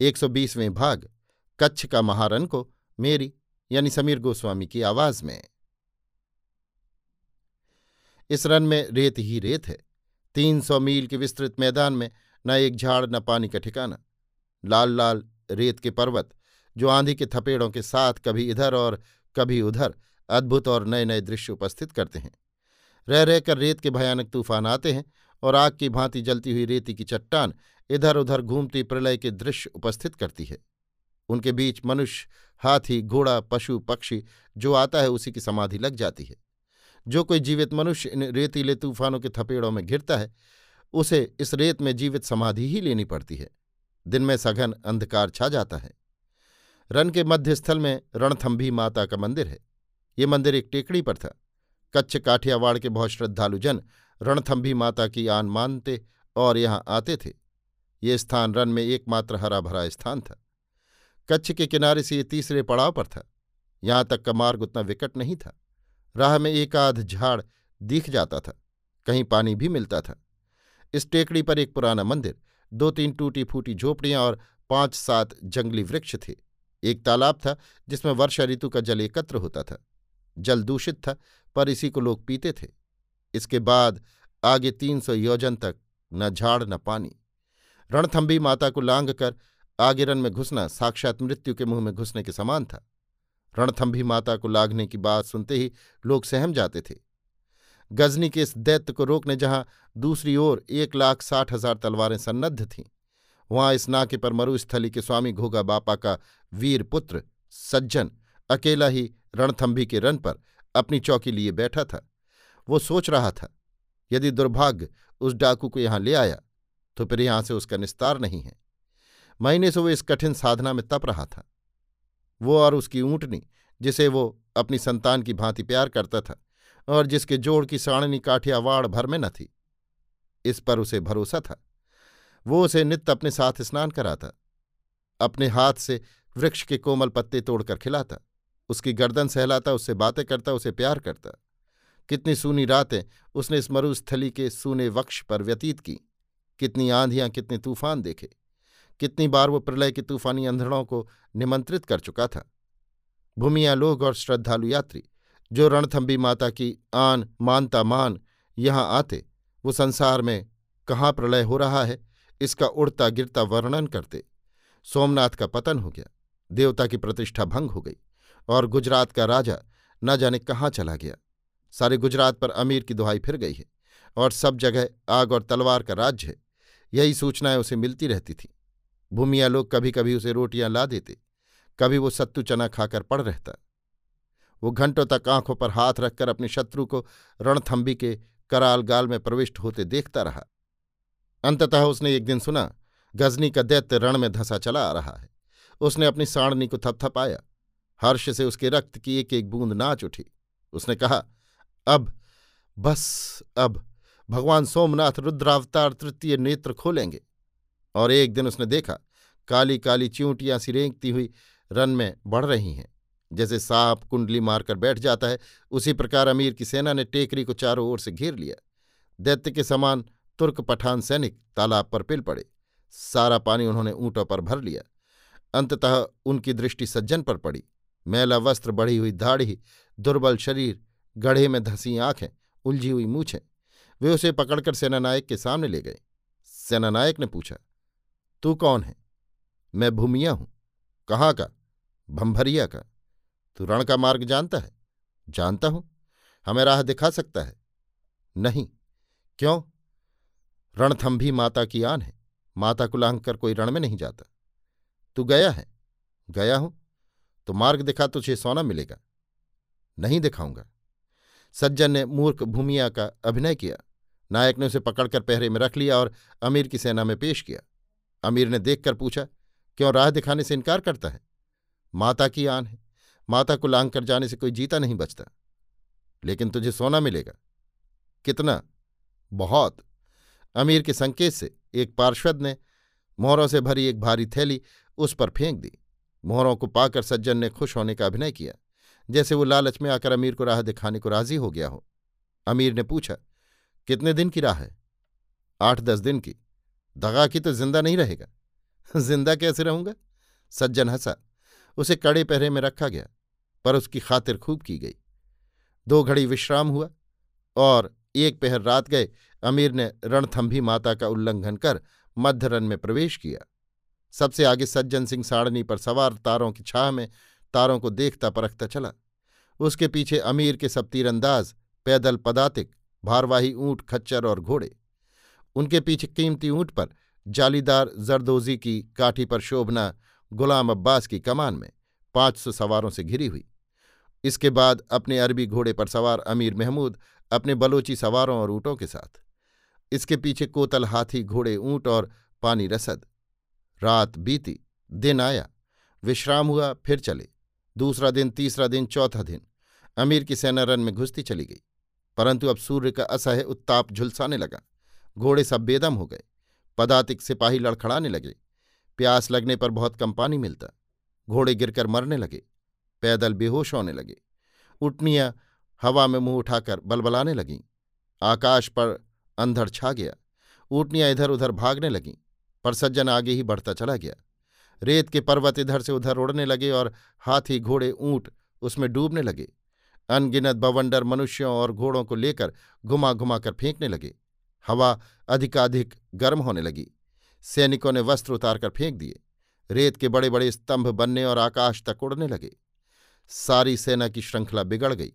120वें भाग, कच्छ का महारन को मेरी, यानी समीर गोस्वामी की आवाज़ में। इस रन में रेत ही रेत है, तीन सौ मील के विस्तृत मैदान में न एक झाड़, न पानी का ठिकाना। लाल लाल रेत के पर्वत, जो आंधी के थपेड़ों के साथ कभी इधर और कभी उधर अद्भुत और नए नए दृश्य उपस्थित करते हैं। रह रहकर रेत के भयानक तूफ़ान आते हैं और आग की भांति जलती हुई रेती की चट्टान इधर उधर घूमती प्रलय के दृश्य उपस्थित करती है। उनके बीच मनुष्य, हाथी, घोड़ा, पशु, पक्षी, जो आता है उसी की समाधि लग जाती है। जो कोई जीवित मनुष्य इन रेतीले तूफानों के थपेड़ों में घिरता है, उसे इस रेत में जीवित समाधि ही लेनी पड़ती है। दिन में सघन अंधकार छा जाता है। रन के मध्य स्थल में रणथम्भी माता का मंदिर है। ये मंदिर एक टेकड़ी पर था। कच्छ काठियावाड़ के बहुत श्रद्धालु जन रणथंभी माता की आन मानते और यहाँ आते थे। ये स्थान रन में एकमात्र हरा भरा स्थान था। कच्छ के किनारे से ये तीसरे पड़ाव पर था। यहाँ तक का मार्ग उतना विकट नहीं था। राह में एक आध झाड़ दिख जाता था। कहीं पानी भी मिलता था। इस टेकड़ी पर एक पुराना मंदिर, दो तीन टूटी फूटी झोपड़ियाँ और पाँच सात जंगली वृक्ष थे। एक तालाब था, जिसमें वर्षा ऋतु का जल एकत्र होता था। जल दूषित था, पर इसी को लोग पीते थे। इसके बाद आगे तीन सौ योजन तक न झाड़ न पानी। रणथंभी माता को लांग कर आगे रन में घुसना साक्षात मृत्यु के मुँह में घुसने के समान था। रणथंभी माता को लागने की बात सुनते ही लोग सहम जाते थे। गजनी के इस दैत्य को रोकने जहाँ दूसरी ओर एक लाख साठ हज़ार तलवारें सन्नद्ध थीं, वहाँ इस नाके पर मरुस्थली के स्वामी घोगा बापा का वीर पुत्र, सज्जन, अकेला ही रणथंभी के रन पर अपनी चौकी लिए बैठा था। वो सोच रहा था, यदि दुर्भाग्य उस डाकू को यहाँ ले आया तो फिर यहाँ से उसका निस्तार नहीं है। महीने से वो इस कठिन साधना में तप रहा था। वो और उसकी ऊँटनी, जिसे वो अपनी संतान की भांति प्यार करता था, और जिसके जोड़ की साणनी काठियावाड़ भर में न थी, इस पर उसे भरोसा था। वो उसे नित्य अपने साथ स्नान कराता, अपने हाथ से वृक्ष के कोमल पत्ते तोड़कर खिलाता, उसकी गर्दन सहलाता, उससे बातें करता, उसे प्यार करता। कितनी सूनी रातें उसने इस मरुस्थली के सूने वक्ष पर व्यतीत की। कितनी आंधियाँ, कितने तूफ़ान देखे। कितनी बार वो प्रलय के तूफानी अंधड़ों को निमंत्रित कर चुका था। भूमिया लोग और श्रद्धालु यात्री, जो रणथंबी माता की आन मानता मान यहाँ आते, वो संसार में कहाँ प्रलय हो रहा है, इसका उड़ता गिरता वर्णन करते। सोमनाथ का पतन हो गया, देवता की प्रतिष्ठा भंग हो गई, और गुजरात का राजा न जाने कहाँ चला गया। सारे गुजरात पर अमीर की दुहाई फिर गई है और सब जगह आग और तलवार का राज्य है। यही सूचनाएँ उसे मिलती रहती थीं। भूमिया लोग कभी कभी उसे रोटियाँ ला देते, कभी वो सत्तू चना खाकर पड़ रहता। वो घंटों तक आँखों पर हाथ रखकर अपने शत्रु को रणथंबी के कराल गाल में प्रविष्ट होते देखता रहा। अंततः उसने एक दिन सुना, गजनी का दैत्य रण में धंसा चला आ रहा है। उसने अपनी साड़नी को थपथपाया। हर्ष से उसके रक्त की एक एक बूंद नाच उठी। उसने कहा अब, बस अब, भगवान सोमनाथ रुद्रावतार तृतीय नेत्र खोलेंगे। और एक दिन उसने देखा, काली काली च्यूंटियाँ सी रेंगती हुई रन में बढ़ रही हैं। जैसे सांप कुंडली मारकर बैठ जाता है, उसी प्रकार अमीर की सेना ने टेकरी को चारों ओर से घेर लिया। दैत्य के समान तुर्क पठान सैनिक तालाब पर पिल पड़े। सारा पानी उन्होंने ऊंटों पर भर लिया। अंततः उनकी दृष्टि सज्जन पर पड़ी। मैला वस्त्र बढ़ी हुई दाढ़ी दुर्बल शरीर गढ़े में धसी आँखें, उलझी हुई मूछें। वे उसे पकड़कर सेनानायक के सामने ले गए। सेनानायक ने पूछा, तू कौन है? मैं भूमिया हूँ। कहाँ का? भंभरिया का। तू रण का मार्ग जानता है? जानता हूँ। हमें राह दिखा सकता है? नहीं। क्यों? रणथंभी माता की आन है। माता को लांघ कर कोई रण में नहीं जाता। तू गया है? गया हूँ। तो मार्ग दिखा तुझे सोना मिलेगा? नहीं दिखाऊँगा। सज्जन ने मूर्ख भूमिया का अभिनय किया। नायक ने उसे पकड़कर पहरे में रख लिया और अमीर की सेना में पेश किया। अमीर ने देखकर पूछा, क्यों राह दिखाने से इनकार करता है? माता की आन है। माता को लांग कर जाने से कोई जीता नहीं बचता। लेकिन तुझे सोना मिलेगा। कितना? बहुत। अमीर के संकेत से एक पार्षद ने मोहरों से भरी एक भारी थैली उस पर फेंक दी। मोहरों को पाकर सज्जन ने खुश होने का अभिनय किया। जैसे वो लालच में आकर अमीर को राह दिखाने को राज़ी हो गया हो। अमीर ने पूछा, कितने दिन की राह है? आठ दस दिन की। दगा की तो ज़िंदा नहीं रहेगा। ज़िंदा कैसे रहूँगा? सज्जन हंसा। उसे कड़े पहरे में रखा गया, पर उसकी खातिर खूब की गई। दो घड़ी विश्राम हुआ और एक पहर रात गए। अमीर ने रणथंभी माता का उल्लंघन कर मध्यरन में प्रवेश किया। सबसे आगे सज्जन सिंह साड़नी पर सवार तारों की छाह में तारों को देखता परखता चला। उसके पीछे अमीर के सब तीरंदाज, पैदल पदातिक, भारवाही ऊँट, खच्चर और घोड़े। उनके पीछे कीमती ऊँट पर जालीदार जरदोजी की काठी पर शोभना गुलाम अब्बास की कमान में पाँच सौ सवारों से घिरी हुई। इसके बाद अपने अरबी घोड़े पर सवार अमीर महमूद अपने बलोची सवारों और ऊँटों के साथ। इसके पीछे कोतल हाथी, घोड़े, ऊँट और पानी रसद। रात बीती, दिन आया, विश्राम हुआ, फिर चले। दूसरा दिन, तीसरा दिन, चौथा दिन। अमीर की सेना रन में घुसती चली गई, परंतु अब सूर्य का असह्य उत्ताप झुलसाने लगा। घोड़े सब बेदम हो गए, पदातिक सिपाही लड़खड़ाने लगे, प्यास लगने पर बहुत कम पानी मिलता। घोड़े गिरकर मरने लगे, पैदल बेहोश होने लगे। उठनियाँ हवा में मुँह उठाकर बलबलाने लगीं, आकाश पर अंधड़ छा गया। ऊटनियाँ इधर उधर भागने लगीं, पर सज्जन आगे ही बढ़ता चला गया। रेत के पर्वत इधर से उधर उड़ने लगे और हाथी घोड़े ऊँट उसमें डूबने लगे। अनगिनत बवंडर मनुष्यों और घोड़ों को लेकर घुमा घुमा कर फेंकने लगे। हवा अधिकाधिक गर्म होने लगी। सैनिकों ने वस्त्र उतारकर फेंक दिए। रेत के बड़े बड़े स्तंभ बनने और आकाश तक उड़ने लगे। सारी सेना की श्रृंखला बिगड़ गई।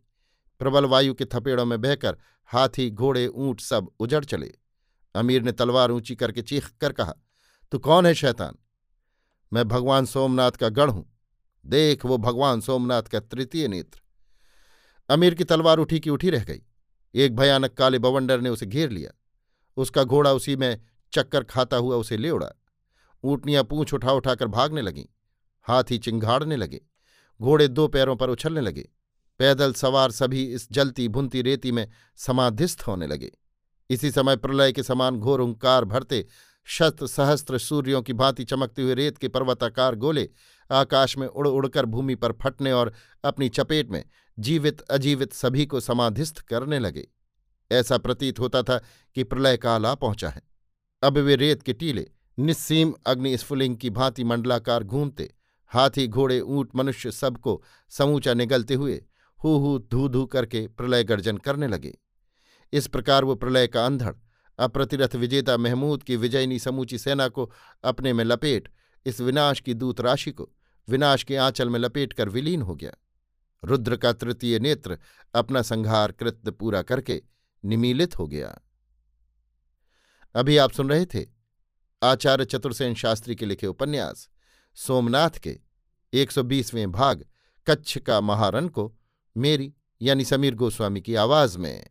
प्रबल वायु के थपेड़ों में बहकर हाथी, घोड़े, ऊँट सब उजड़ चले। अमीर ने तलवार ऊँची करके चीख कर कहा, तू कौन है, शैतान? मैं भगवान सोमनाथ का गढ़ हूँ। देख, वो भगवान सोमनाथ का तृतीय नेत्र। अमीर की तलवार उठी की उठी रह गई। एक भयानक काले बवंडर ने उसे घेर लिया। उसका घोड़ा उसी में चक्कर खाता हुआ उसे ले उड़ा। ऊँटनियाँ पूंछ उठा उठाकर भागने लगीं। हाथी चिंघाड़ने लगे। घोड़े दो पैरों पर उछलने लगे। पैदल सवार सभी इस जलती भुनती रेती में समाधिस्थ होने लगे। इसी समय प्रलय के समान घोर हुंकार भरते शत सहस्त्र सूर्यों की भांति चमकते हुए रेत के पर्वताकार गोले आकाश में उड़ उड़कर भूमि पर फटने और अपनी चपेट में जीवित अजीवित सभी को समाधिस्थ करने लगे। ऐसा प्रतीत होता था कि प्रलय काल आ पहुँचा है। अब वे रेत के टीले, निस्सीम अग्नि स्फुलिंग की भांति मंडलाकार घूमते, हाथी, घोड़े, ऊँट, मनुष्य सबको समूचा निगलते हुए हु हु धू धू करके प्रलय गर्जन करने लगे। इस प्रकार वो प्रलय का अंधड़ अप्रतिरथ विजेता महमूद की विजयनी समूची सेना को अपने में लपेट, इस विनाश की दूत राशि को, विनाश के आंचल में लपेट कर विलीन हो गया। रुद्र का तृतीय नेत्र अपना संहार कृत्य पूरा करके निमीलित हो गया। अभी आप सुन रहे थे आचार्य चतुर्सेन शास्त्री के लिखे उपन्यास, सोमनाथ के 120वें भाग, कच्छ का महारन को मेरी यानी समीर गोस्वामी की आवाज़ में।